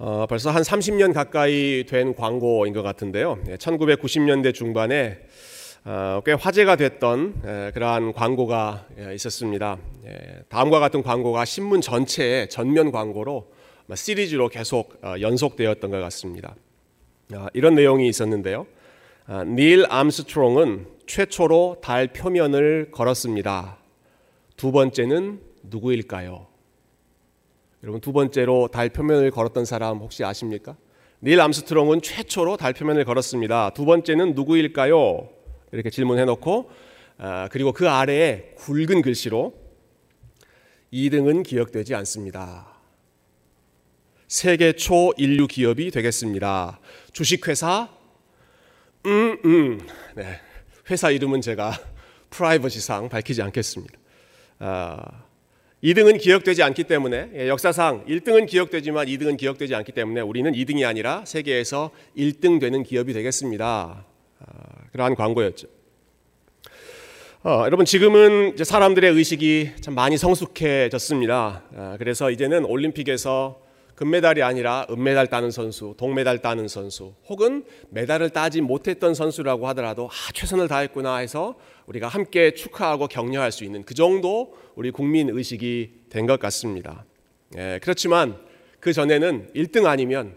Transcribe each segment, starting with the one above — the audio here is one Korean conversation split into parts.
어, 벌써 한 30년 가까이 된 광고인 것 같은데요. 1990년대 중반에 어, 꽤 화제가 됐던 에, 그러한 광고가 예, 있었습니다. 예, 다음과 같은 광고가 신문 전체의 전면 광고로 시리즈로 계속 어, 연속되었던 것 같습니다. 아, 이런 내용이 있었는데요. 아, 닐 암스트롱은 최초로 달 표면을 걸었습니다. 두 번째는 누구일까요? 여러분 두 번째로 달 표면을 걸었던 사람 혹시 아십니까? 닐 암스트롱은 최초로 달 표면을 걸었습니다. 두 번째는 누구일까요? 이렇게 질문해 놓고 아, 그리고 그 아래에 굵은 글씨로 2등은 기억되지 않습니다. 세계 초 인류 기업이 되겠습니다. 주식회사 음, 음. 네. 회사 이름은 제가 프라이버시상 밝히지 않겠습니다. 아, 2등은 기억되지 않기 때문에 예, 역사상 1등은 기억되지만 2등은 기억되지 않기 때문에 우리는 2등이 아니라 세계에서 1등 되는 기업이 되겠습니다. 아, 그러한 광고였죠. 어, 여러분 지금은 사람들의 의식이 참 많이 성숙해졌습니다. 아, 그래서 이제는 올림픽에서 금메달이 아니라 은메달 따는 선수, 동메달 따는 선수, 혹은 메달을 따지 못했던 선수라고 하더라도 아, 최선을 다했구나 해서 우리가 함께 축하하고 격려할 수 있는 그 정도 우리 국민 의식이 된 것 같습니다. 예, 그렇지만 그 전에는 1등 아니면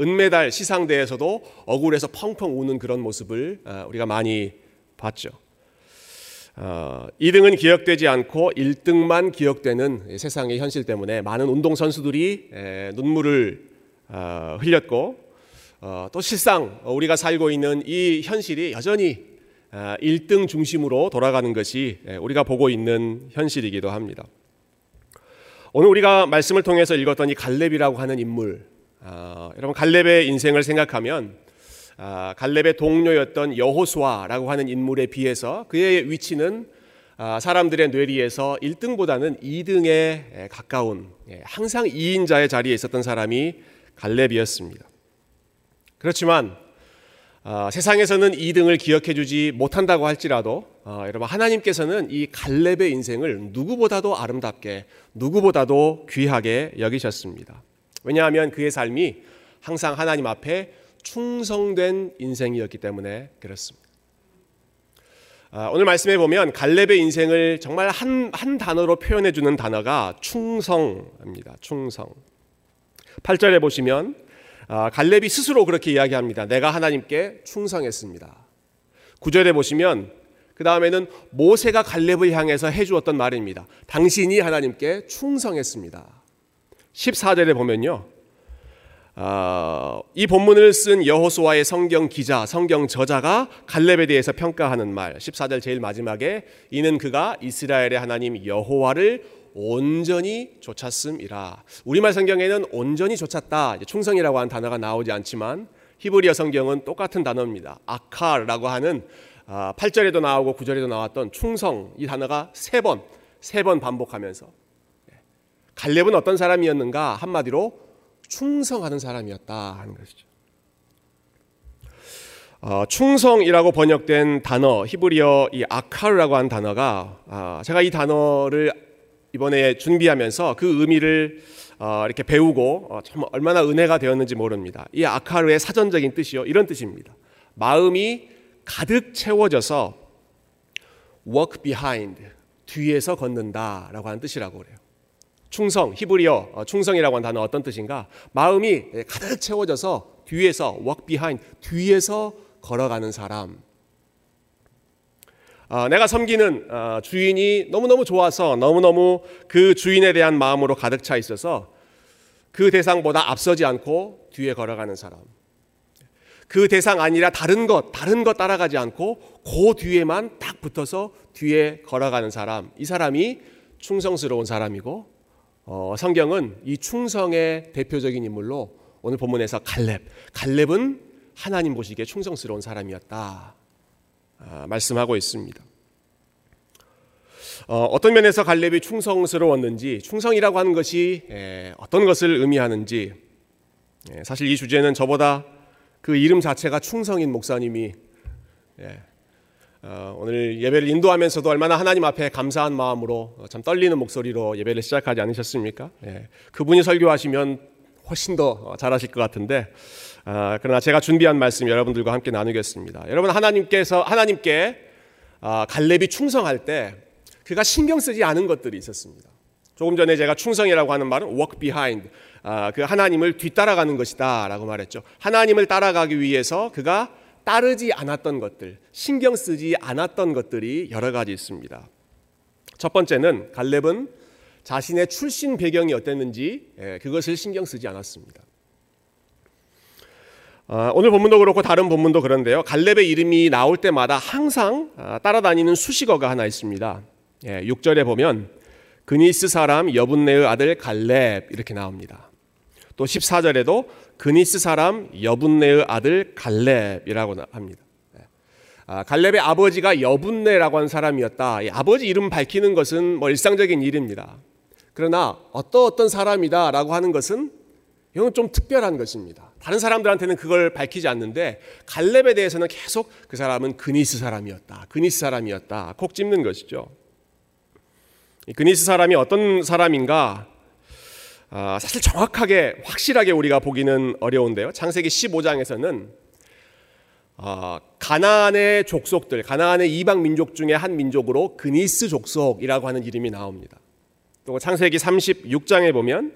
은메달 시상대에서도 억울해서 펑펑 우는 그런 모습을 아, 우리가 많이 봤죠. 어, 2등은 기억되지 않고 1등만 기억되는 세상의 현실 때문에 많은 운동 선수들이 눈물을 어, 흘렸고 어, 또 실상 우리가 살고 있는 이 현실이 여전히 1등 어, 중심으로 돌아가는 것이 우리가 보고 있는 현실이기도 합니다. 오늘 우리가 말씀을 통해서 읽었던 이 갈렙이라고 하는 인물, 여러분 갈렙의 인생을 생각하면 아, 갈렙의 동료였던 여호수아라고 하는 인물에 비해서 그의 위치는 아, 사람들의 뇌리에서 1등보다는 2등에 가까운 예, 항상 2인자의 자리에 있었던 사람이 갈렙이었습니다. 그렇지만 아, 세상에서는 2등을 기억해 주지 못한다고 할지라도 여러분 하나님께서는 이 갈렙의 인생을 누구보다도 아름답게 누구보다도 귀하게 여기셨습니다. 왜냐하면 그의 삶이 항상 하나님 앞에 충성된 인생이었기 때문에 그렇습니다. 아, 오늘 말씀에 보면 갈렙의 인생을 정말 한, 한 단어로 표현해 주는 단어가 충성입니다. 충성. 8절에 보시면 아, 갈렙이 스스로 그렇게 이야기합니다. 내가 하나님께 충성했습니다. 9절에 보시면 그 다음에는 모세가 갈렙을 향해서 해주었던 말입니다. 당신이 하나님께 충성했습니다. 14절에 보면요. 어, 이 본문을 쓴 여호수아의 성경 기자, 성경 저자가 갈렙에 대해서 평가하는 말 14절 제일 마지막에 이는 그가 이스라엘의 하나님 여호와를 온전히 쫓았음이라. 우리말 성경에는 온전히 쫓았다. 충성이라고 하는 단어가 나오지 않지만 히브리어 성경은 똑같은 단어입니다. 아카라고 하는 8절에도 아, 나오고 9절에도 나왔던 충성 이 단어가 세 번, 세 번 반복하면서 예. 갈렙은 어떤 사람이었는가 한마디로 충성하는 사람이었다 하는 것이죠. 어, 충성이라고 번역된 단어 히브리어 이 아카르라고 한 단어가 어, 제가 이 단어를 이번에 준비하면서 그 의미를 어, 이렇게 배우고 어, 참 얼마나 은혜가 되었는지 모릅니다. 이 아카르의 사전적인 뜻이요 이런 뜻입니다. 마음이 가득 채워져서 walk behind 뒤에서 걷는다라고 하는 뜻이라고 그래요. 충성, 히브리어 어, 충성이라고 하는 단어 어떤 뜻인가? 마음이 가득 채워져서 뒤에서 walk behind 뒤에서 걸어가는 사람. 어, 내가 섬기는 어, 주인이 너무너무 좋아서 너무너무 그 주인에 대한 마음으로 가득 차 있어서 그 대상보다 앞서지 않고 뒤에 걸어가는 사람. 그 대상 아니라 다른 것, 다른 것 따라가지 않고 그 뒤에만 딱 붙어서 뒤에 걸어가는 사람. 이 사람이 충성스러운 사람이고 어, 성경은 이 충성의 대표적인 인물로 오늘 본문에서 갈렙, 갈렙은 하나님 보시기에 충성스러운 사람이었다 아, 말씀하고 있습니다. 어, 떤 면에서 갈렙이 충성스러웠는지, 충성이라고 하는 것이 에, 어떤 것을 의미하는지, 에, 사실 이 주제는 저보다 그 이름 자체가 충성인 목사님이 예, 어, 오늘 예배를 인도하면서도 얼마나 하나님 앞에 감사한 마음으로 참 떨리는 목소리로 예배를 시작하지 않으셨습니까? 예. 그분이 설교하시면 훨씬 더 잘하실 것 같은데 아, 그러나 제가 준비한 말씀 여러분들과 함께 나누겠습니다. 여러분 하나님께서 하나님께 아, 갈렙이 충성할 때 그가 신경 쓰지 않은 것들이 있었습니다. 조금 전에 제가 충성이라고 하는 말은 walk behind, 아, 그 하나님을 뒤따라가는 것이다라고 말했죠. 하나님을 따라가기 위해서 그가 따르지 않았던 것들, 신경 쓰지 않았던 것들이 여러 가지 있습니다. 첫 번째는 갈렙은 자신의 출신 배경이 어땠는지 예, 그것을 신경 쓰지 않았습니다. 아, 오늘 본문도 그렇고 다른 본문도 그런데요. 갈렙의 이름이 나올 때마다 항상 아, 따라다니는 수식어가 하나 있습니다. 6절에 예, 보면 그니스 사람 여분네의 아들 갈렙 이렇게 나옵니다. 또 14절에도 그니스 사람 여분네의 아들 갈렙이라고 합니다. 예. 아, 갈렙의 아버지가 여분네라고 하는 사람이었다. 아버지 이름 밝히는 것은 뭐 일상적인 일입니다. 그러나 어떤 어떤 사람이다라고 하는 것은 이건 좀 특별한 것입니다. 다른 사람들한테는 그걸 밝히지 않는데 갈렙에 대해서는 계속 그 사람은 그니스 사람이었다. 그니스 사람이었다. 콕 집는 것이죠. 그니스 사람이 어떤 사람인가? 아, 사실 정확하게 확실하게 우리가 보기는 어려운데요. 창세기 15장에서는 아, 가나안의 족속들, 가나안의 이방 민족 중에 한 민족으로 그니스 족속이라고 하는 이름이 나옵니다. 또 창세기 36장에 보면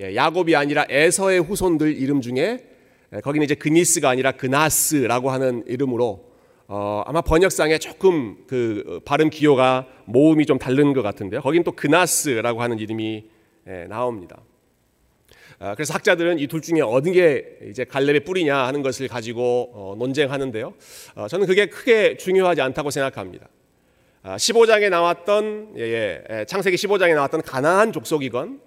예, 야곱이 아니라 에서의 후손들 이름 중에 예, 거기는 이제 그니스가 아니라 그나스라고 하는 이름으로 어, 아마 번역상에 조금 그 어, 발음 기호가 모음이 좀 다른 것 같은데요. 거긴 또 그나스라고 하는 이름이 예, 나옵니다. 아, 그래서 학자들은 이 둘 중에 어느 게 이제 갈렙의 뿌리냐 하는 것을 가지고 어, 논쟁하는데요. 어, 저는 그게 크게 중요하지 않다고 생각합니다. 15장에 아, 나왔던 예, 예, 창세기 15장에 나왔던 가나안 족속이건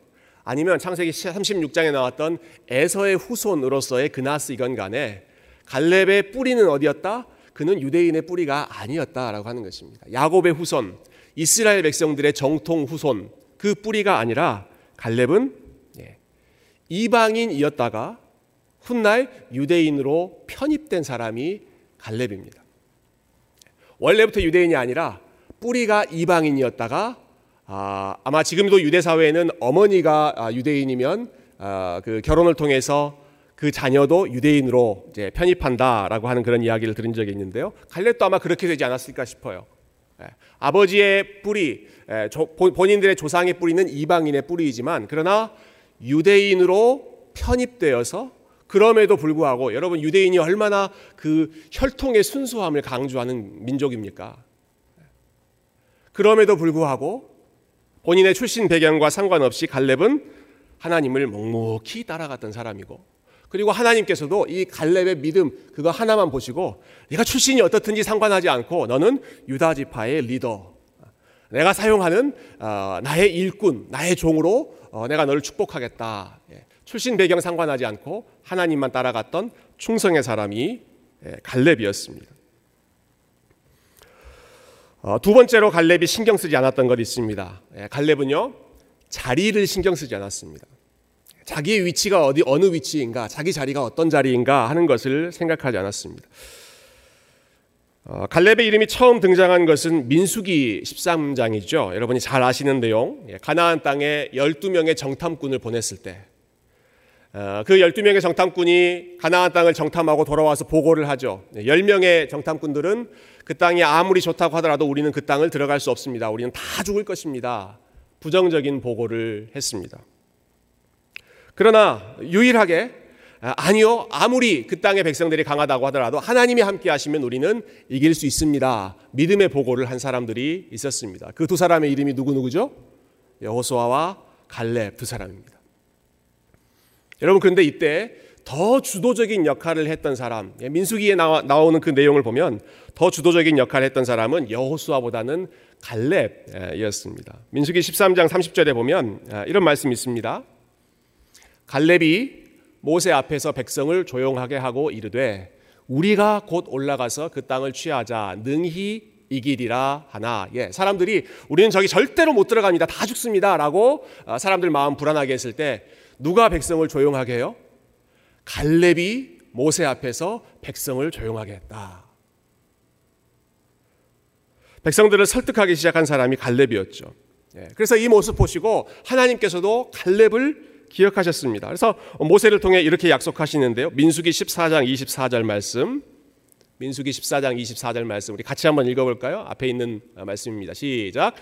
아니면 창세기 36장에 나왔던 에서의 후손으로서의 그나스이건 간에 갈렙의 뿌리는 어디였다? 그는 유대인의 뿌리가 아니었다라고 하는 것입니다. 야곱의 후손, 이스라엘 백성들의 정통 후손 그 뿌리가 아니라 갈렙은 예, 이방인이었다가 훗날 유대인으로 편입된 사람이 갈렙입니다. 원래부터 유대인이 아니라 뿌리가 이방인이었다가 아, 아마 지금도 유대 사회에는 어머니가 아, 유대인이면 아, 그 결혼을 통해서 그 자녀도 유대인으로 이제 편입한다라고 하는 그런 이야기를 들은 적이 있는데요. 갈렙도 아마 그렇게 되지 않았을까 싶어요. 예, 아버지의 뿌리, 예, 조, 본인들의 조상의 뿌리는 이방인의 뿌리이지만 그러나 유대인으로 편입되어서 그럼에도 불구하고 여러분 유대인이 얼마나 그 혈통의 순수함을 강조하는 민족입니까? 그럼에도 불구하고 본인의 출신 배경과 상관없이 갈렙은 하나님을 묵묵히 따라갔던 사람이고 그리고 하나님께서도 이 갈렙의 믿음 그거 하나만 보시고 내가 출신이 어떻든지 상관하지 않고 너는 유다 지파의 리더 내가 사용하는 어, 나의 일꾼 나의 종으로 어, 내가 너를 축복하겠다 예, 출신 배경 상관하지 않고 하나님만 따라갔던 충성의 사람이 예, 갈렙이었습니다. 어, 두 번째로 갈렙이 신경 쓰지 않았던 것이 있습니다. 예, 갈렙은요 자리를 신경 쓰지 않았습니다. 자기의 위치가 어디 어느 위치인가, 자기 자리가 어떤 자리인가 하는 것을 생각하지 않았습니다. 어, 갈렙의 이름이 처음 등장한 것은 민수기 13장이죠. 여러분이 잘 아시는 내용. 예, 가나안 땅에 12명의 정탐꾼을 보냈을 때, 어, 그 12명의 정탐꾼이 가나안 땅을 정탐하고 돌아와서 보고를 하죠. 10명의 정탐꾼들은 그 땅이 아무리 좋다고 하더라도 우리는 그 땅을 들어갈 수 없습니다. 우리는 다 죽을 것입니다. 부정적인 보고를 했습니다. 그러나 유일하게 아, 아니요 아무리 그 땅의 백성들이 강하다고 하더라도 하나님이 함께 하시면 우리는 이길 수 있습니다. 믿음의 보고를 한 사람들이 있었습니다. 그 두 사람의 이름이 누구 누구죠? 여호수아와 갈렙 두 사람입니다. 여러분 그런데 이때 더 주도적인 역할을 했던 사람, 예, 민수기에 나와, 나오는 그 내용을 보면 더 주도적인 역할을 했던 사람은 여호수아보다는 갈렙이었습니다. 민수기 13장 30절에 보면 아, 이런 말씀이 있습니다. 갈렙이 모세 앞에서 백성을 조용하게 하고 이르되 우리가 곧 올라가서 그 땅을 취하자 능히 이길이라 하나. 예, 사람들이 우리는 저기 절대로 못 들어갑니다. 다 죽습니다라고 아, 사람들 마음 불안하게 했을 때 누가 백성을 조용하게 해요? 갈렙이 모세 앞에서 백성을 조용하게 했다. 백성들을 설득하기 시작한 사람이 갈렙이었죠. 예, 그래서 이 모습 보시고 하나님께서도 갈렙을 기억하셨습니다. 그래서 모세를 통해 이렇게 약속하시는데요. 민수기 14장 24절 말씀. 민수기 14장 24절 말씀 우리 같이 한번 읽어 볼까요? 앞에 있는 말씀입니다. 시작.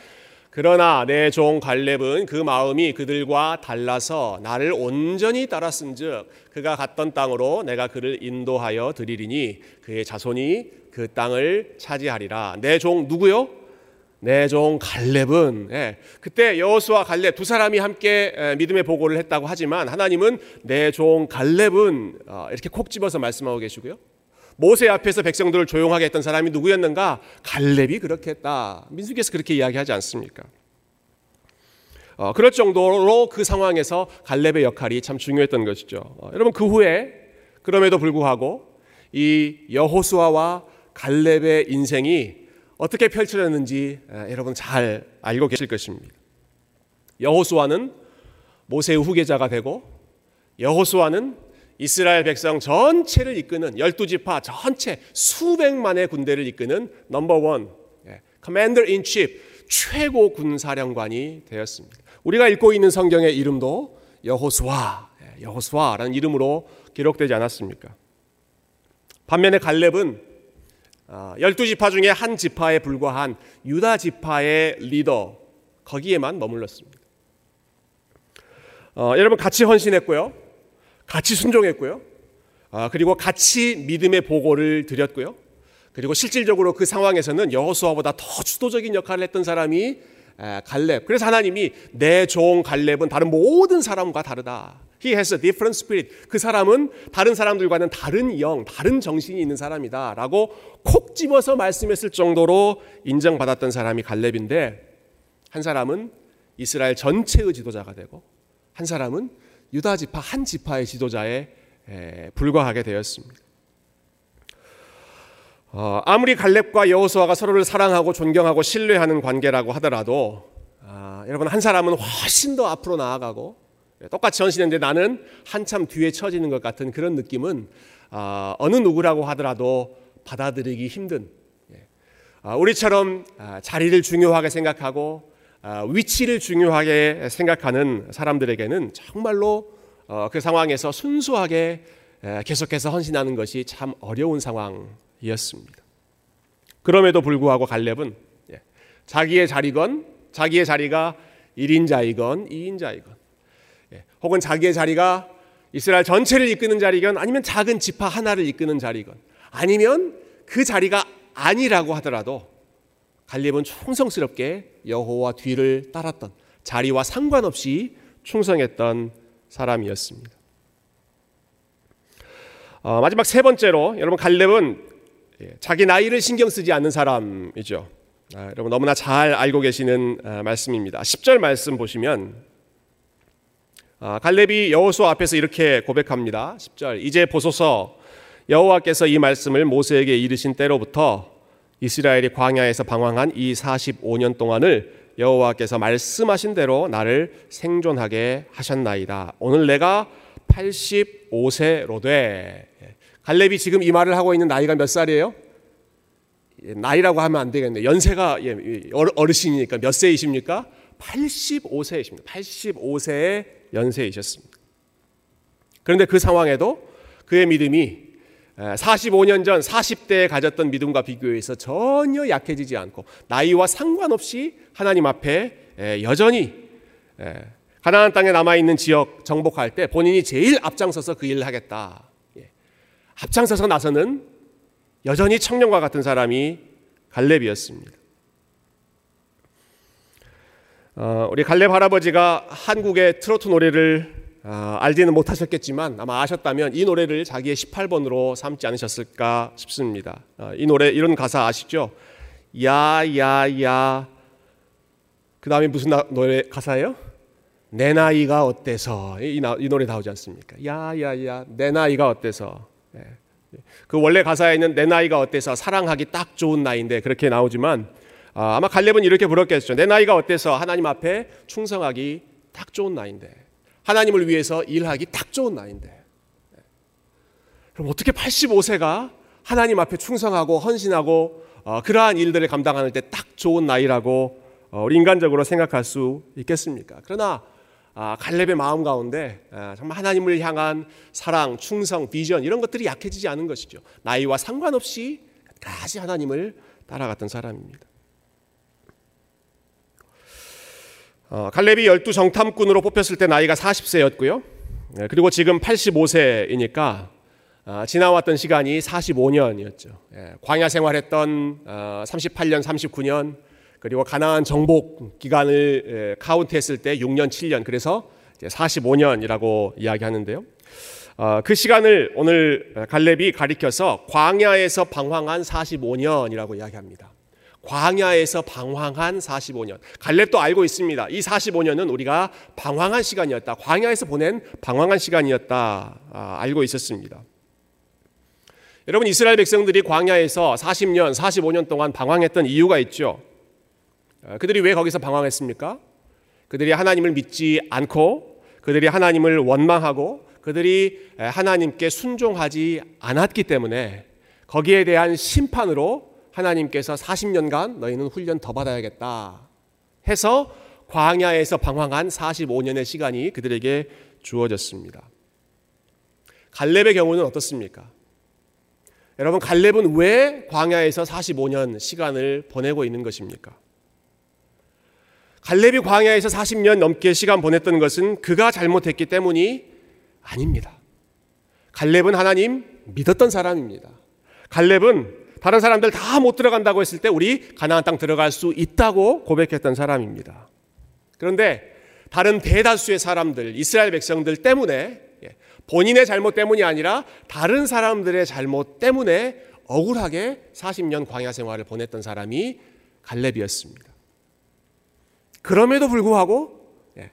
그러나 내 종 갈렙은 그 마음이 그들과 달라서 나를 온전히 따랐은즉 그가 갔던 땅으로 내가 그를 인도하여 드리리니 그의 자손이 그 땅을 차지하리라. 내 종 누구요? 내종 갈렙은 예, 그때 여호수아 갈렙 두 사람이 함께 예, 믿음의 보고를 했다고 하지만 하나님은 내종 갈렙은 어, 이렇게 콕 집어서 말씀하고 계시고요. 모세 앞에서 백성들을 조용하게 했던 사람이 누구였는가? 갈렙이 그렇게 했다. 민수기에서 그렇게 이야기하지 않습니까? 어, 그럴 정도로 그 상황에서 갈렙의 역할이 참 중요했던 것이죠. 어, 여러분 그 후에 그럼에도 불구하고 이 여호수아와 갈렙의 인생이 어떻게 펼쳐졌는지 에, 여러분 잘 알고 계실 것입니다. 여호수아는 모세의 후계자가 되고 여호수아는 이스라엘 백성 전체를 이끄는 열두 지파 전체 수백만의 군대를 이끄는 넘버 원 commander in chief 최고 군사령관이 되었습니다. 우리가 읽고 있는 성경의 이름도 여호수아 예, 여호수아라는 이름으로 기록되지 않았습니까? 반면에 갈렙은 아, 열두 지파 중에 한 지파에 불과한 유다 지파의 리더 거기에만 머물렀습니다. 어, 여러분 같이 헌신했고요. 같이 순종했고요. 아, 그리고 같이 믿음의 보고를 드렸고요. 그리고 실질적으로 그 상황에서는 여호수아보다 더 주도적인 역할을 했던 사람이 갈렙. 그래서 하나님이 내 종 갈렙은 다른 모든 사람과 다르다. He has a different spirit. 그 사람은 다른 사람들과는 다른 영, 다른 정신이 있는 사람이다. 라고 콕 집어서 말씀했을 정도로 인정받았던 사람이 갈렙인데 한 사람은 이스라엘 전체의 지도자가 되고 한 사람은 유다 지파 한 지파의 지도자에 불과하게 되었습니다. 어, 아무리 갈렙과 여호수아가 서로를 사랑하고 존경하고 신뢰하는 관계라고 하더라도 아, 여러분 한 사람은 훨씬 더 앞으로 나아가고 예, 똑같이 헌신했는데 나는 한참 뒤에 처지는 것 같은 그런 느낌은 아, 어느 누구라고 하더라도 받아들이기 힘든 예. 아, 우리처럼 아, 자리를 중요하게 생각하고 아, 위치를 중요하게 생각하는 사람들에게는 정말로 어, 그 상황에서 순수하게 계속해서 헌신하는 것이 참 어려운 상황이었습니다. 그럼에도 불구하고 갈렙은 예, 자기의 자리건 자기의 자리가 1인자이건 2인자이건 예, 혹은 자기의 자리가 이스라엘 전체를 이끄는 자리건 아니면 작은 지파 하나를 이끄는 자리건 아니면 그 자리가 아니라고 하더라도 갈렙은 충성스럽게 여호와 뒤를 따랐던 자리와 상관없이 충성했던 사람이었습니다. 어, 마지막 세 번째로 여러분 갈렙은 예, 자기 나이를 신경 쓰지 않는 사람이죠. 아, 여러분 너무나 잘 알고 계시는 아, 말씀입니다. 10절 말씀 보시면 아, 갈렙이 여호수 앞에서 이렇게 고백합니다. 10절 이제 보소서 여호와께서 이 말씀을 모세에게 이르신 때로부터 이스라엘이 광야에서 방황한 이 45년 동안을 여호와께서 말씀하신 대로 나를 생존하게 하셨나이다. 오늘 내가 85세로 돼. 갈렙이 지금 이 말을 하고 있는 나이가 몇 살이에요? 예, 나이라고 하면 안 되겠네. 연세가 예, 어르신이니까 몇 세이십니까? 85세이십니다. 85세의 연세이셨습니다. 그런데 그 상황에도 그의 믿음이 45년 전 40대에 가졌던 믿음과 비교해서 전혀 약해지지 않고 나이와 상관없이 하나님 앞에 여전히 가나안 땅에 남아 있는 지역 정복할 때 본인이 제일 앞장서서 그 일을 하겠다. 예. 앞장서서 나서는 여전히 청년과 같은 사람이 갈렙이었습니다. 어, 우리 갈렙 할아버지가 한국의 트로트 노래를 아, 알지는 못하셨겠지만 아마 아셨다면 이 노래를 자기의 18번으로 삼지 않으셨을까 싶습니다. 아, 이 노래 이런 가사 아시죠? 야야야 그 다음에 무슨 나, 노래 가사예요? 내 나이가 어때서 이, 이, 노래 나오지 않습니까? 야야야 내 나이가 어때서 네. 그 원래 가사에 있는 내 나이가 어때서 사랑하기 딱 좋은 나이인데 그렇게 나오지만 아, 아마 갈렙은 이렇게 불었겠죠. 내 나이가 어때서 하나님 앞에 충성하기 딱 좋은 나이인데 하나님을 위해서 일하기 딱 좋은 나이인데. 그럼 어떻게 85세가 하나님 앞에 충성하고 헌신하고 어, 그러한 일들을 감당하는 때 딱 좋은 나이라고 어, 우리 인간적으로 생각할 수 있겠습니까? 그러나 아, 갈렙의 마음 가운데 아, 정말 하나님을 향한 사랑, 충성, 비전 이런 것들이 약해지지 않은 것이죠. 나이와 상관없이 끝까지 하나님을 따라갔던 사람입니다. 어, 갈렙이 열두 정탐꾼으로 뽑혔을 때 나이가 40세였고요. 그리고 지금 85세이니까 아, 지나왔던 시간이 45년이었죠. 예, 광야 생활했던 38년, 39년 그리고 가나안 정복 기간을 예, 카운트했을 때 6년, 7년 그래서 45년이라고 이야기하는데요. 아, 그 시간을 오늘 갈렙이 가리켜서 광야에서 방황한 45년이라고 이야기합니다. 광야에서 방황한 45년. 갈렙도 알고 있습니다. 이 45년은 우리가 방황한 시간이었다. 광야에서 보낸 방황한 시간이었다. 아, 알고 있었습니다. 여러분 이스라엘 백성들이 광야에서 40년, 45년 동안 방황했던 이유가 있죠. 아, 그들이 왜 거기서 방황했습니까? 그들이 하나님을 믿지 않고 그들이 하나님을 원망하고 그들이 하나님께 순종하지 않았기 때문에 거기에 대한 심판으로 하나님께서 40년간 너희는 훈련 더 받아야겠다 해서 광야에서 방황한 45년의 시간이 그들에게 주어졌습니다. 갈렙의 경우는 어떻습니까? 여러분 갈렙은 왜 광야에서 45년 시간을 보내고 있는 것입니까? 갈렙이 광야에서 40년 넘게 시간 보냈던 것은 그가 잘못했기 때문이 아닙니다. 갈렙은 하나님 믿었던 사람입니다. 갈렙은 다른 사람들 다 못 들어간다고 했을 때 우리 가나안 땅 들어갈 수 있다고 고백했던 사람입니다. 그런데 다른 대다수의 사람들, 이스라엘 백성들 때문에 본인의 잘못 때문이 아니라 다른 사람들의 잘못 때문에 억울하게 40년 광야 생활을 보냈던 사람이 갈렙이었습니다. 그럼에도 불구하고 예,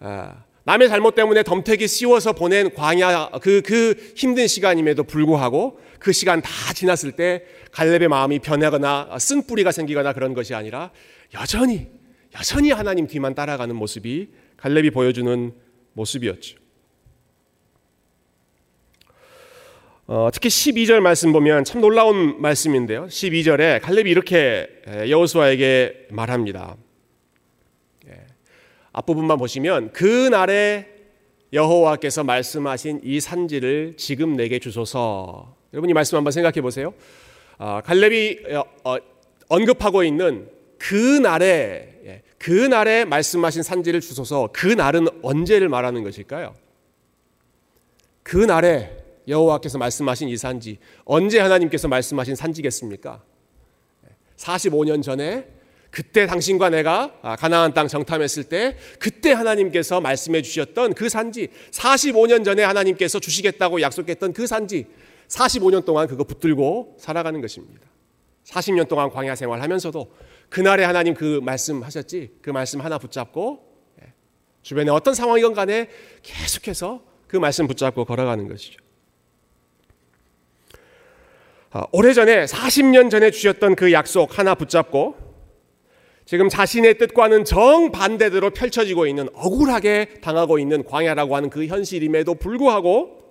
아, 남의 잘못 때문에 덤태기 씌워서 보낸 광야 그, 그 힘든 시간임에도 불구하고 그 시간 다 지났을 때 갈렙의 마음이 변하거나 쓴 뿌리가 생기거나 그런 것이 아니라 여전히 여전히 하나님 뒤만 따라가는 모습이 갈렙이 보여주는 모습이었죠. 어, 특히 12절 말씀 보면 참 놀라운 말씀인데요. 12절에 갈렙이 이렇게 여호수아에게 말합니다. 예. 앞부분만 보시면 그 날에 여호와께서 말씀하신 이 산지를 지금 내게 주소서. 여러분 이 말씀 한번 생각해 보세요. 아, 갈렙이 어, 어, 언급하고 있는 그 날에 예, 그 날에 말씀하신 산지를 주소서. 그 날은 언제를 말하는 것일까요? 그 날에 여호와께서 말씀하신 이 산지 언제 하나님께서 말씀하신 산지겠습니까? 45년 전에 그때 당신과 내가 아, 가나안 땅 정탐했을 때 그때 하나님께서 말씀해 주셨던 그 산지 45년 전에 하나님께서 주시겠다고 약속했던 그 산지 45년 동안 그거 붙들고 살아가는 것입니다. 40년 동안 광야 생활하면서도 그날에 하나님 그 말씀하셨지 그 말씀 하나 붙잡고 예, 주변에 어떤 상황이건 간에 계속해서 그 말씀 붙잡고 걸어가는 것이죠. 아, 오래전에 40년 전에 주셨던 그 약속 하나 붙잡고 지금 자신의 뜻과는 정반대대로 펼쳐지고 있는 억울하게 당하고 있는 광야라고 하는 그 현실임에도 불구하고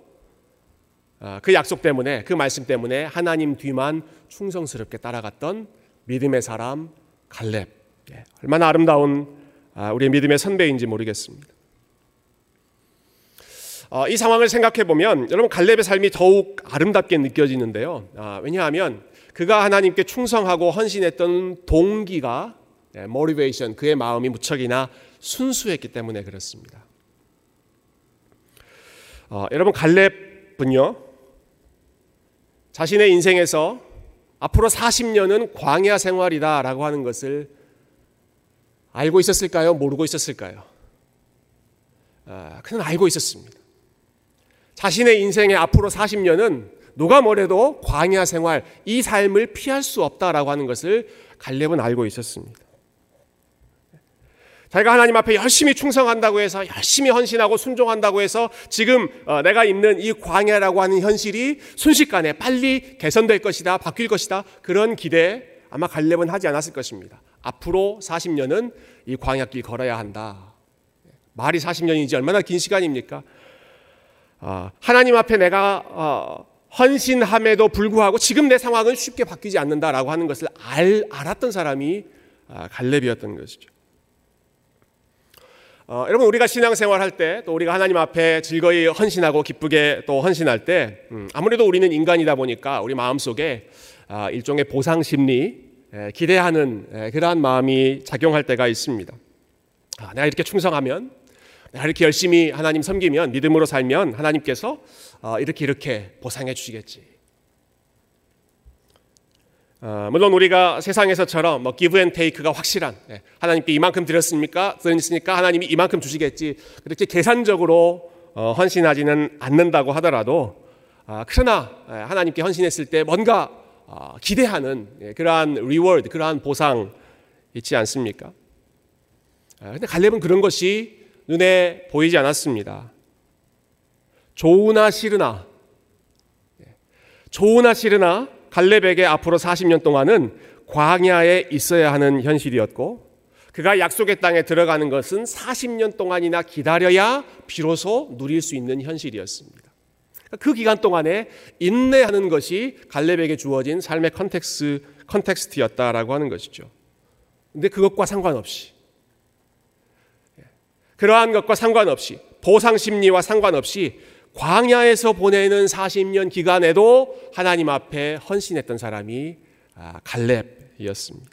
아, 그 약속 때문에 그 말씀 때문에 하나님 뒤만 충성스럽게 따라갔던 믿음의 사람 갈렙 예, 얼마나 아름다운 아, 우리의 믿음의 선배인지 모르겠습니다. 어, 이 상황을 생각해 보면 여러분 갈렙의 삶이 더욱 아름답게 느껴지는데요. 아, 왜냐하면 그가 하나님께 충성하고 헌신했던 동기가 모티베이션 네, 그의 마음이 무척이나 순수했기 때문에 그렇습니다. 어, 여러분 갈렙은요 자신의 인생에서 앞으로 40년은 광야 생활이다라고 하는 것을 알고 있었을까요? 모르고 있었을까요? 아, 그는 알고 있었습니다. 자신의 인생의 앞으로 40년은 누가 뭐래도 광야 생활, 이 삶을 피할 수 없다라고 하는 것을 갈렙은 알고 있었습니다. 자기가 하나님 앞에 열심히 충성한다고 해서 열심히 헌신하고 순종한다고 해서 지금 어, 내가 있는 이 광야라고 하는 현실이 순식간에 빨리 개선될 것이다, 바뀔 것이다 그런 기대 아마 갈렙은 하지 않았을 것입니다. 앞으로 40년은 이 광야길 걸어야 한다. 말이 40년이지 얼마나 긴 시간입니까? 어, 하나님 앞에 내가 어, 헌신함에도 불구하고 지금 내 상황은 쉽게 바뀌지 않는다라고 하는 것을 알, 알았던 사람이 아, 갈렙이었던 것이죠. 어, 여러분 우리가 신앙생활 할 때 또 우리가 하나님 앞에 즐거이 헌신하고 기쁘게 또 헌신할 때 음, 아무래도 우리는 인간이다 보니까 우리 마음 속에 아, 일종의 보상 심리 에, 기대하는 에, 그러한 마음이 작용할 때가 있습니다. 아, 내가 이렇게 충성하면 내가 이렇게 열심히 하나님 섬기면 믿음으로 살면 하나님께서 어, 이렇게 이렇게 보상해 주시겠지. 어, 물론 우리가 세상에서처럼 뭐 give and take가 확실한 예, 하나님께 이만큼 드렸습니까? 드렸으니까 하나님이 이만큼 주시겠지. 그렇게 계산적으로 어, 헌신하지는 않는다고 하더라도 아, 그러나 예, 하나님께 헌신했을 때 뭔가 어, 기대하는 예, 그러한 reward, 그러한 보상 있지 않습니까? 아, 근데 갈렙은 그런 것이 눈에 보이지 않았습니다. 좋으나 싫으나 좋으나 싫으나 갈렙에게 앞으로 40년 동안은 광야에 있어야 하는 현실이었고 그가 약속의 땅에 들어가는 것은 40년 동안이나 기다려야 비로소 누릴 수 있는 현실이었습니다. 그 기간 동안에 인내하는 것이 갈렙에게 주어진 삶의 context context였다라고 하는 것이죠. 근데 그것과 상관없이 그러한 것과 상관없이 보상 심리와 상관없이 광야에서 보내는 40년 기간에도 하나님 앞에 헌신했던 사람이 아, 갈렙이었습니다.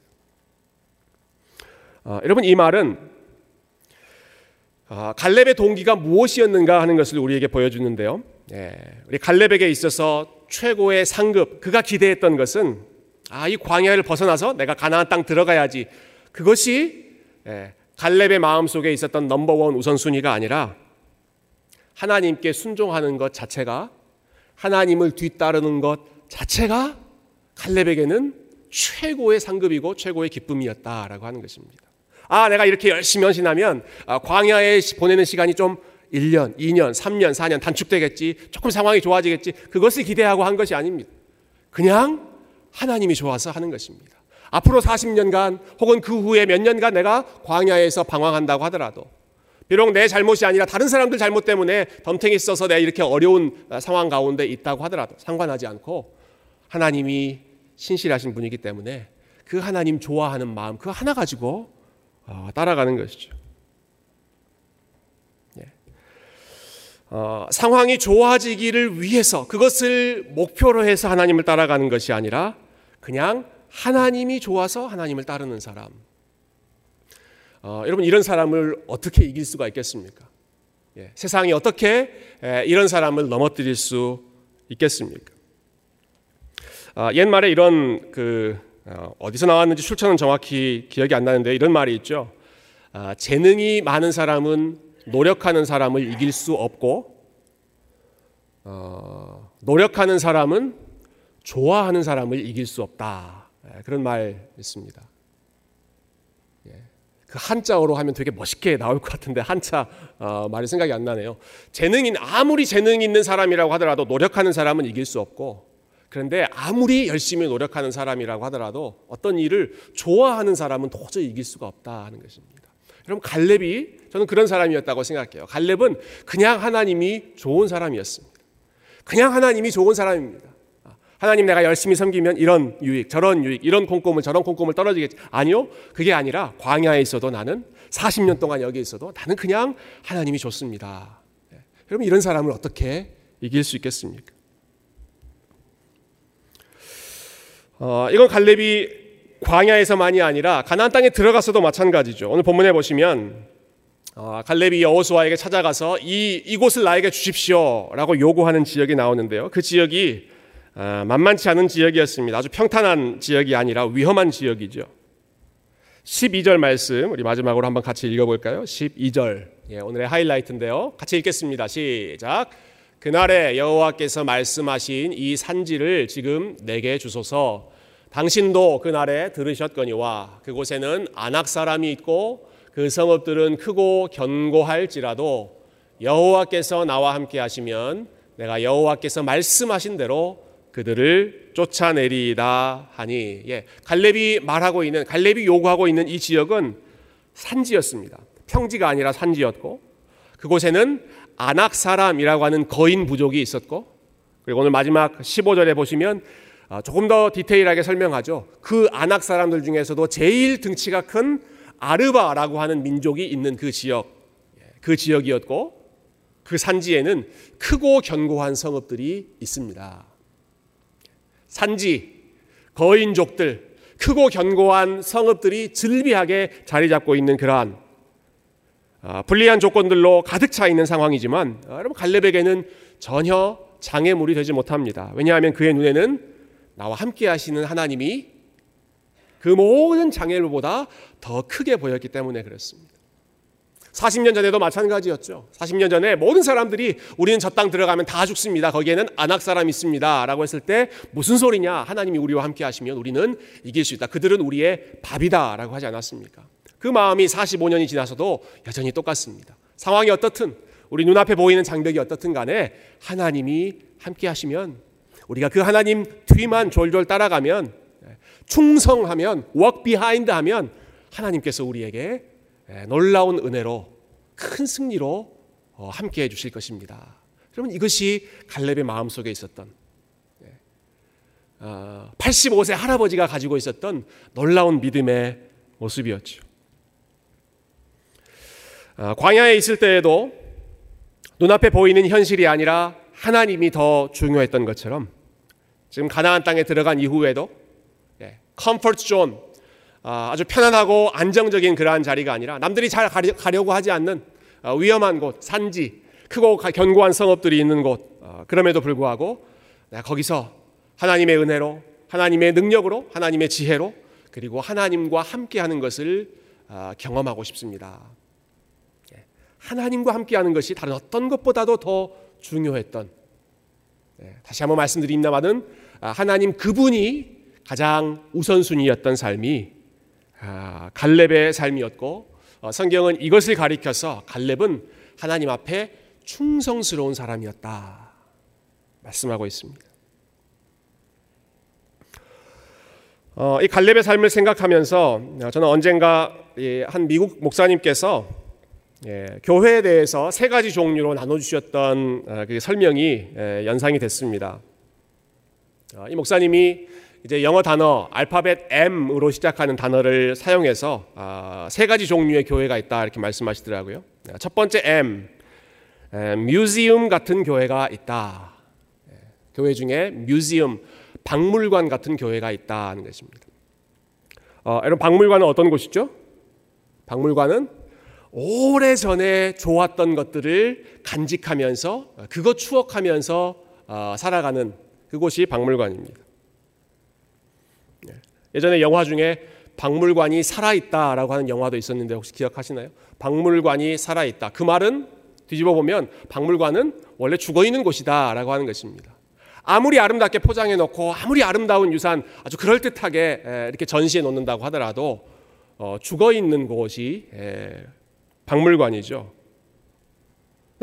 어, 여러분 이 말은 어, 갈렙의 동기가 무엇이었는가 하는 것을 우리에게 보여주는데요. 예, 우리 갈렙에게 있어서 최고의 상급 그가 기대했던 것은 아, 이 광야를 벗어나서 내가 가나안 땅 들어가야지. 그것이 예, 갈렙의 마음 속에 있었던 넘버원 우선순위가 아니라 하나님께 순종하는 것 자체가 하나님을 뒤따르는 것 자체가 칼렙에게는 최고의 상급이고 최고의 기쁨이었다라고 하는 것입니다. 아, 내가 이렇게 열심히 헌신하면 아, 광야에 보내는 시간이 좀 1년, 2년, 3년, 4년 단축되겠지. 조금 상황이 좋아지겠지. 그것을 기대하고 한 것이 아닙니다. 그냥 하나님이 좋아서 하는 것입니다. 앞으로 40년간 혹은 그 후에 몇 년간 내가 광야에서 방황한다고 하더라도 비록 내 잘못이 아니라 다른 사람들 잘못 때문에 덤탱이 써서 내가 이렇게 어려운 상황 가운데 있다고 하더라도 상관하지 않고 하나님이 신실하신 분이기 때문에 그 하나님 좋아하는 마음 그 하나 가지고 어, 따라가는 것이죠. 예. 어, 상황이 좋아지기를 위해서 그것을 목표로 해서 하나님을 따라가는 것이 아니라 그냥 하나님이 좋아서 하나님을 따르는 사람. 어, 여러분 이런 사람을 어떻게 이길 수가 있겠습니까? 예, 세상이 어떻게 에, 이런 사람을 넘어뜨릴 수 있겠습니까? 아, 옛말에 이런 그 어, 디서 나왔는지 출처는 정확히 기억이 안 나는데 이런 말이 있죠. 아, 재능이 많은 사람은 노력하는 사람을 이길 수 없고 어, 노력하는 사람은 좋아하는 사람을 이길 수 없다. 예, 그런 말 있습니다. 그 한자어로 하면 되게 멋있게 나올 것 같은데 한자 어, 말이 생각이 안 나네요. 재능인 아무리 재능 있는 사람이라고 하더라도 노력하는 사람은 이길 수 없고 그런데 아무리 열심히 노력하는 사람이라고 하더라도 어떤 일을 좋아하는 사람은 도저히 이길 수가 없다 하는 것입니다. 여러분 갈렙이 저는 그런 사람이었다고 생각해요. 갈렙은 그냥 하나님이 좋은 사람이었습니다. 그냥 하나님이 좋은 사람입니다. 하나님 내가 열심히 섬기면 이런 유익, 저런 유익, 이런 콩고물, 저런 콩고물 떨어지겠지. 아니요. 그게 아니라 광야에 있어도 나는 40년 동안 여기 있어도 나는 그냥 하나님이 좋습니다. 네. 여러분 이런 사람을 어떻게 이길 수 있겠습니까? 어, 이건 갈렙이 광야에서만이 아니라 가나안 땅에 들어가서도 마찬가지죠. 오늘 본문에 보시면 어, 갈렙이 여호수아에게 찾아가서 이 이곳을 나에게 주십시오라고 요구하는 지역이 나오는데요. 그 지역이 아, 만만치 않은 지역이었습니다. 아주 평탄한 지역이 아니라 위험한 지역이죠. 12절 말씀 우리 마지막으로 한번 같이 읽어볼까요? 12절 예, 오늘의 하이라이트인데요. 같이 읽겠습니다. 시작. 그날에 여호와께서 말씀하신 이 산지를 지금 내게 주소서. 당신도 그날에 들으셨거니와 그곳에는 안악 사람이 있고 그 성읍들은 크고 견고할지라도 여호와께서 나와 함께 하시면 내가 여호와께서 말씀하신 대로 그들을 쫓아내리다 하니 예, 갈렙이 말하고 있는 갈렙이 요구하고 있는 이 지역은 산지였습니다. 평지가 아니라 산지였고 그곳에는 아낙 사람이라고 하는 거인 부족이 있었고 그리고 오늘 마지막 15절에 보시면 아, 조금 더 디테일하게 설명하죠. 그 아낙 사람들 중에서도 제일 등치가 큰 아르바라고 하는 민족이 있는 그 지역 그 지역이었고 그 산지에는 크고 견고한 성읍들이 있습니다. 산지, 거인족들, 크고 견고한 성읍들이 즐비하게 자리 잡고 있는 그러한 아, 불리한 조건들로 가득 차 있는 상황이지만 아, 여러분 갈렙에게는 전혀 장애물이 되지 못합니다. 왜냐하면 그의 눈에는 나와 함께 하시는 하나님이 그 모든 장애물보다 더 크게 보였기 때문에 그렇습니다. 40년 전에도 마찬가지였죠. 40년 전에 모든 사람들이 우리는 저 땅 들어가면 다 죽습니다. 거기에는 안악 사람 있습니다. 라고 했을 때 무슨 소리냐? 하나님이 우리와 함께 하시면 우리는 이길 수 있다. 그들은 우리의 밥이다. 라고 하지 않았습니까? 그 마음이 45년이 지나서도 여전히 똑같습니다. 상황이 어떻든 우리 눈앞에 보이는 장벽이 어떻든 간에 하나님이 함께 하시면 우리가 그 하나님 뒤만 졸졸 따라가면 충성하면 work behind 하면 하나님께서 우리에게 놀라운 은혜로 큰 승리로 어, 함께 해 주실 것입니다. 그러면 이것이 갈렙의 마음속에 있었던 85세 어, 할아버지가 가지고 있었던 놀라운 믿음의 모습이었죠. 어, 광야에 있을 때에도 눈앞에 보이는 현실이 아니라 하나님이 더 중요했던 것처럼 지금 가나안 땅에 들어간 이후에도 comfort zone 아주 편안하고 안정적인 그러한 자리가 아니라 남들이 잘 가려고 하지 않는 어, 위험한 곳, 산지, 크고 견고한 성읍들이 있는 곳. 어, 그럼에도 불구하고 거기서 하나님의 은혜로, 하나님의 능력으로, 하나님의 지혜로, 그리고 하나님과 함께하는 것을 어, 경험하고 싶습니다. 예, 하나님과 함께하는 것이 다른 어떤 것보다도 더 중요했던. 예, 다시 한번 말씀드립니다만은 아, 하나님 그분이 가장 우선순위였던 삶이 아, 갈렙의 삶이었고 어, 성경은 이것을 가리켜서 갈렙은 하나님 앞에 충성스러운 사람이었다 말씀하고 있습니다. 어, 이 갈렙의 삶을 생각하면서 저는 언젠가 한 미국 목사님께서 예, 교회에 대해서 세 가지 종류로 나눠주셨던 어, 그 설명이 예, 연상이 됐습니다. 이 목사님이 이제 영어 단어 알파벳 M으로 시작하는 단어를 사용해서 아, 세 가지 종류의 교회가 있다 이렇게 말씀하시더라고요. 첫 번째 M, 뮤지엄 같은 교회가 있다. 예, 교회 중에 뮤지엄, 박물관 같은 교회가 있다는 것입니다. 어, 여러분 박물관은 어떤 곳이죠? 박물관은 오래 전에 좋았던 것들을 간직하면서 그것 추억하면서 어, 살아가는 그곳이 박물관입니다. 예전에 영화 중에 박물관이 살아있다라고 하는 영화도 있었는데 혹시 기억하시나요? 박물관이 살아있다. 그 말은 뒤집어 보면 박물관은 원래 죽어 있는 곳이다라고 하는 것입니다. 아무리 아름답게 포장해 놓고 아무리 아름다운 유산 아주 그럴듯하게 이렇게 전시해 놓는다고 하더라도 어, 죽어 있는 곳이 박물관이죠.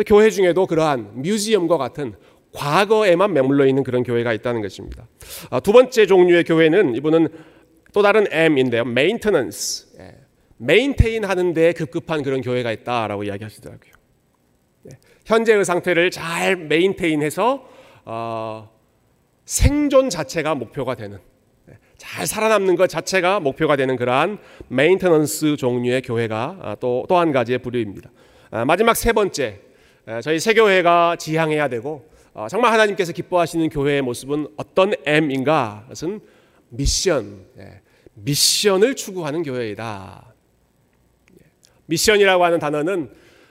교회 중에도 그러한 뮤지엄과 같은 과거에만 머물러 있는 그런 교회가 있다는 것입니다. 아, 두 번째 종류의 교회는 이분은 또 다른 M인데요. maintenance. maintain 하는 데 급급한 그런 교회가 있다라고 이야기하시더라고요. 네. 현재의 상태를 잘 maintain해서 어, 생존 자체가 목표가 되는 네. 잘 살아남는 것 자체가 목표가 되는 그러한 maintenance 종류의 교회가 아, 또또 한 가지의 부류입니다. 아, 마지막 세 번째 저희 새 교회가 지향해야 되고 어, 정말 하나님께서 기뻐하시는 교회의 모습은 어떤 M인가? 그것은 미션, 예, 미션을 추구하는 교회이다. 예, 미션이라고 하는 단어는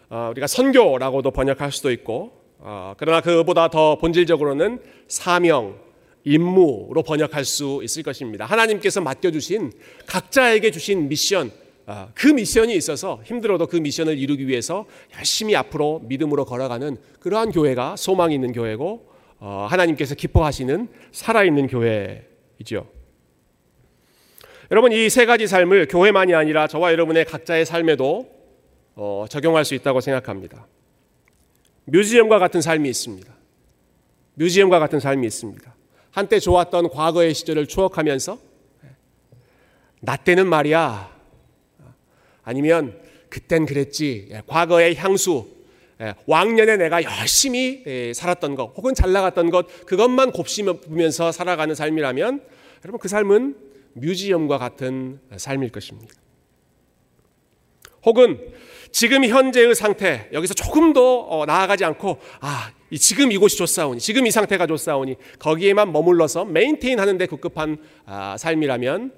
어, 우리가 선교라고도 번역할 수도 있고, 어, 그러나 그보다 더 본질적으로는 사명, 임무로 번역할 수 있을 것입니다. 하나님께서 맡겨주신 각자에게 주신 미션, 어, 그 미션이 있어서 힘들어도 그 미션을 이루기 위해서 열심히 앞으로 믿음으로 걸어가는 그러한 교회가 소망이 있는 교회고 하나님께서 기뻐하시는 살아있는 교회이죠. 여러분 이 세 가지 삶을 교회만이 아니라 저와 여러분의 각자의 삶에도 어, 적용할 수 있다고 생각합니다. 뮤지엄과 같은 삶이 있습니다. 뮤지엄과 같은 삶이 있습니다. 한때 좋았던 과거의 시절을 추억하면서 나 때는 말이야 아니면 그땐 그랬지 예, 과거의 향수 예, 왕년에 내가 열심히 예, 살았던 것 혹은 잘 나갔던 것 그것만 곱씹으면서 살아가는 삶이라면 여러분 그 삶은 뮤지엄과 같은 삶일 것입니다. 혹은 지금 현재의 상태 여기서 조금 더 어, 나아가지 않고 아 지금 이곳이 좋사오니 지금 이 상태가 좋사오니 거기에만 머물러서 메인테인 하는데 급급한 아, 삶이라면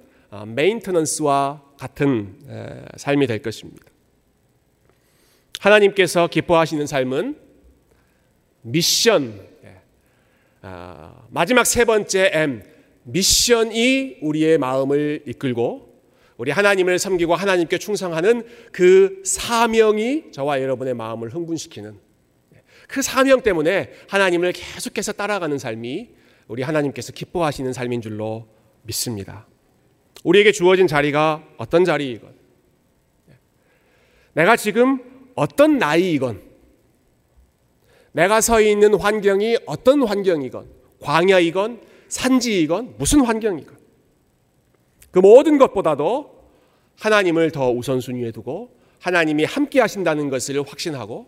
메인터넌스와 같은 삶이 될 것입니다. 하나님께서 기뻐하시는 삶은 미션 예, 아, 마지막 세 번째 M 미션이 우리의 마음을 이끌고 우리 하나님을 섬기고 하나님께 충성하는 그 사명이 저와 여러분의 마음을 흥분시키는 그 사명 때문에 하나님을 계속해서 따라가는 삶이 우리 하나님께서 기뻐하시는 삶인 줄로 믿습니다. 우리에게 주어진 자리가 어떤 자리이건, 내가 지금 어떤 나이이건, 내가 서 있는 환경이 어떤 환경이건, 광야이건, 산지이건, 무슨 환경이건, 그 모든 것보다도 하나님을 더 우선순위에 두고 하나님이 함께 하신다는 것을 확신하고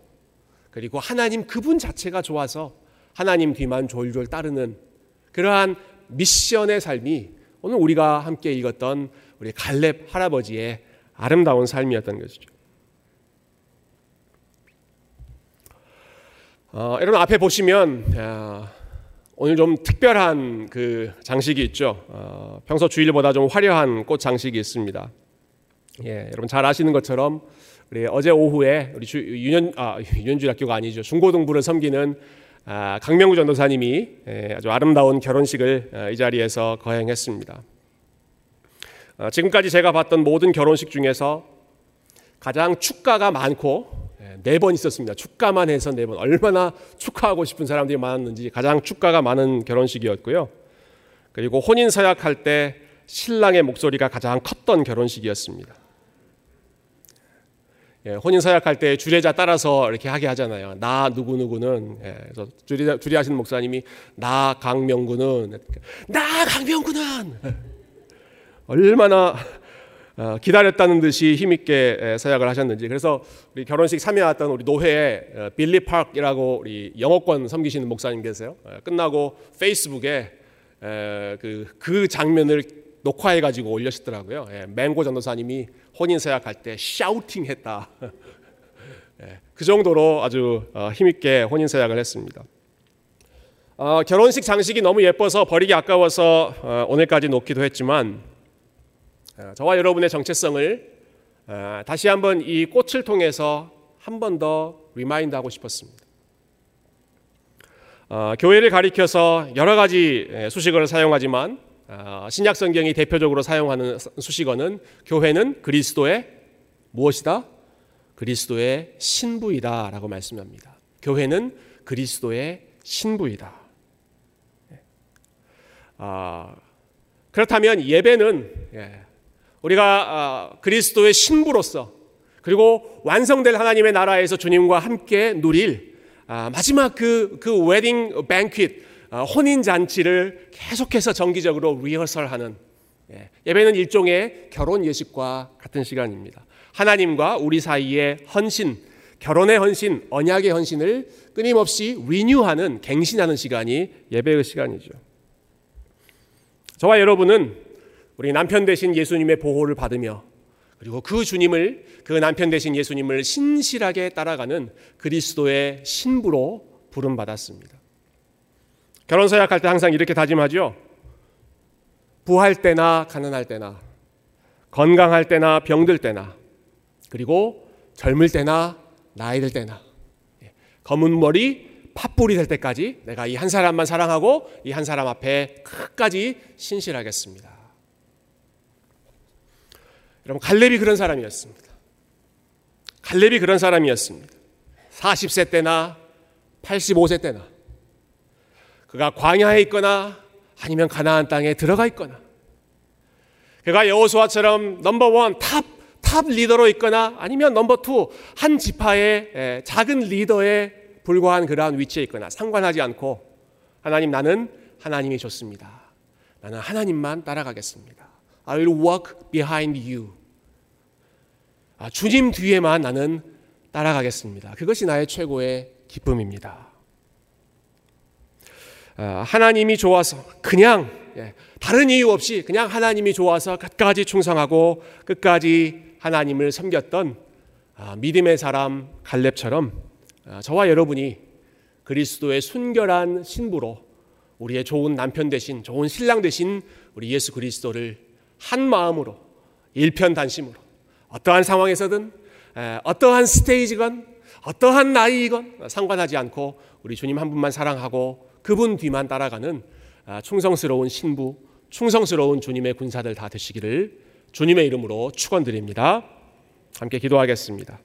그리고 하나님 그분 자체가 좋아서 하나님 뒤만 졸졸 따르는 그러한 미션의 삶이 오늘 우리가 함께 읽었던 우리 갈렙 할아버지의 아름다운 삶이었던 것이죠. 어, 여러분 앞에 보시면 어, 오늘 좀 특별한 그 장식이 있죠. 어, 평소 주일보다 좀 화려한 꽃 장식이 있습니다. 예, 여러분 잘 아시는 것처럼 우리 어제 오후에 우리 주, 유년 아 유년주 학교가 아니죠 중고등부를 섬기는 아, 강명구 전도사님이 예, 아주 아름다운 결혼식을 어, 이 자리에서 거행했습니다. 어, 지금까지 제가 봤던 모든 결혼식 중에서 가장 축가가 많고 네 번 있었습니다. 축가만 해서 네 번. 얼마나 축하하고 싶은 사람들이 많았는지 가장 축가가 많은 결혼식이었고요. 그리고 혼인 서약할 때 신랑의 목소리가 가장 컸던 결혼식이었습니다. 예, 혼인 서약할 때 주례자 따라서 이렇게 하게 하잖아요. 나 누구 누구는 예, 그래서 주례 주례하시는 목사님이 나 강명구는 나 강명구는 얼마나 어, 기다렸다는 듯이 힘있게 서약을 하셨는지 그래서 우리 결혼식 참여했던 우리 노회 어, 빌리 파크이라고 우리 영어권 섬기시는 목사님 계세요. 어, 끝나고 페이스북에 그, 그 장면을 녹화해 가지고 올렸더라고요. 예, 맹고 전도사님이 혼인 서약할 때 shouting 했다. 예, 그 정도로 아주 힘있게 혼인 서약을 했습니다. 결혼식 장식이 너무 예뻐서 버리기 아까워서 오늘까지 놓기도 했지만 어, 저와 여러분의 정체성을 어, 다시 한번 이 꽃을 통해서 한 번 더 remind 하고 싶었습니다. 어, 교회를 가리켜서 여러 가지 수식어를 사용하지만 신약 성경이 대표적으로 사용하는 수식어는 교회는 그리스도의 무엇이다? 그리스도의 신부이다라고 말씀합니다. 교회는 그리스도의 신부이다. 아, 그렇다면 예배는 예, 우리가 아, 그리스도의 신부로서 그리고 완성될 하나님의 나라에서 주님과 함께 누릴 아, 마지막 그, 그 웨딩 뱅퀴 아, 혼인 잔치를 계속해서 정기적으로 리허설하는 예, 예배는 일종의 결혼 예식과 같은 시간입니다. 하나님과 우리 사이의 헌신, 결혼의 헌신, 언약의 헌신을 끊임없이 리뉴하는 갱신하는 시간이 예배의 시간이죠. 저와 여러분은 우리 남편 대신 예수님의 보호를 받으며 그리고 그 주님을 그 남편 대신 예수님을 신실하게 따라가는 그리스도의 신부로 부름 받았습니다. 결혼 서약할 때 항상 이렇게 다짐하죠. 부할 때나 가난할 때나 건강할 때나 병들 때나 그리고 젊을 때나 나이 들 때나 예, 검은 머리 팥불이 될 때까지 내가 이 한 사람만 사랑하고 이 한 사람 앞에 끝까지 신실하겠습니다. 여러분 갈렙이 그런 사람이었습니다. 갈렙이 그런 사람이었습니다. 40세 때나 85세 때나 그가 광야에 있거나 아니면 가나안 땅에 들어가 있거나 그가 여호수아처럼 number one, top, top 리더로 있거나 아니면 number two, 한 지파의 작은 리더에 불과한 그러한 위치에 있거나 상관하지 않고 하나님 나는 하나님이 좋습니다. 나는 하나님만 따라가겠습니다. I will walk behind you. 아, 주님 뒤에만 나는 따라가겠습니다. 그것이 나의 최고의 기쁨입니다. 아, 하나님이 좋아서 그냥 예, 다른 이유 없이 그냥 하나님이 좋아서 끝까지 충성하고 끝까지 하나님을 섬겼던 아, 믿음의 사람 갈렙처럼 아, 저와 여러분이 그리스도의 순결한 신부로 우리의 좋은 남편 대신 좋은 신랑 대신 우리 예수 그리스도를 한 마음으로 일편단심으로 어떠한 상황에서든 에, 어떠한 스테이지건 어떠한 나이이건 상관하지 않고 우리 주님 한 분만 사랑하고 그분 뒤만 따라가는 아, 충성스러운 신부, 충성스러운 주님의 군사들 다 되시기를 주님의 이름으로 축원드립니다. 함께 기도하겠습니다.